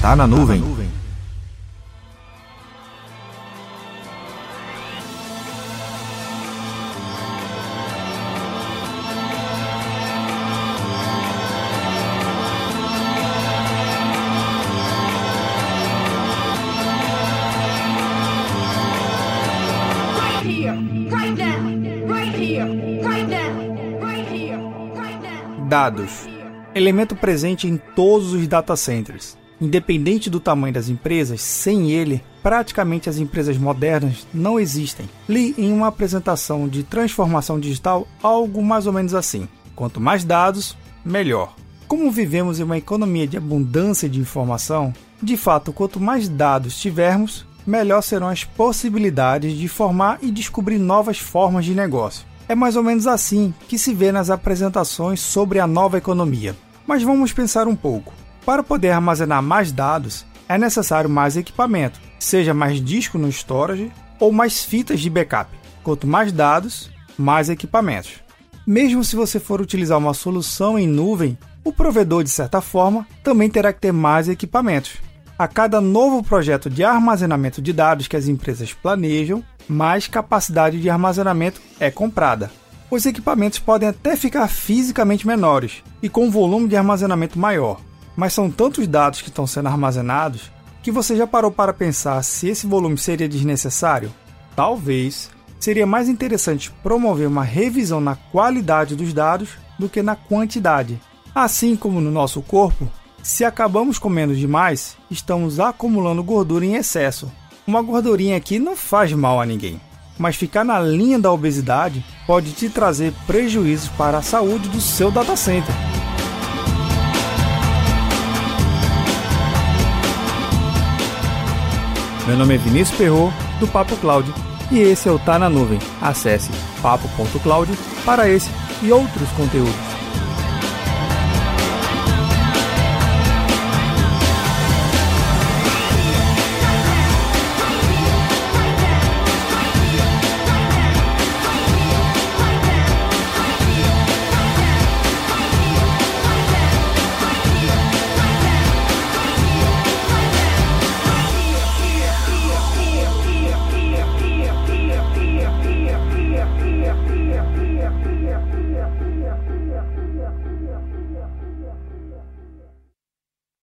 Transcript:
Tá na nuvem. Dados. Elemento presente em todos os data centers. Independente do tamanho das empresas, sem ele, praticamente as empresas modernas não existem. Li em uma apresentação de transformação digital algo mais ou menos assim: quanto mais dados, melhor. Como vivemos em uma economia de abundância de informação, de fato, quanto mais dados tivermos, melhor serão as possibilidades de formar e descobrir novas formas de negócio. É mais ou menos assim que se vê nas apresentações sobre a nova economia. Mas vamos pensar um pouco. Para poder armazenar mais dados, é necessário mais equipamento, seja mais disco no storage ou mais fitas de backup. Quanto mais dados, mais equipamentos. Mesmo se você for utilizar uma solução em nuvem, o provedor, de certa forma, também terá que ter mais equipamentos. A cada novo projeto de armazenamento de dados que as empresas planejam, mais capacidade de armazenamento é comprada. Os equipamentos podem até ficar fisicamente menores e com um volume de armazenamento maior, mas são tantos dados que estão sendo armazenados que você já parou para pensar se esse volume seria desnecessário? Talvez seria mais interessante promover uma revisão na qualidade dos dados do que na quantidade. Assim como no nosso corpo, se acabamos comendo demais, estamos acumulando gordura em excesso. Uma gordurinha aqui não faz mal a ninguém, mas ficar na linha da obesidade pode te trazer prejuízos para a saúde do seu data center. Meu nome é Vinícius Perro do Papo Cloud, e esse é o Tá na Nuvem. Acesse papo.cloud para esse e outros conteúdos.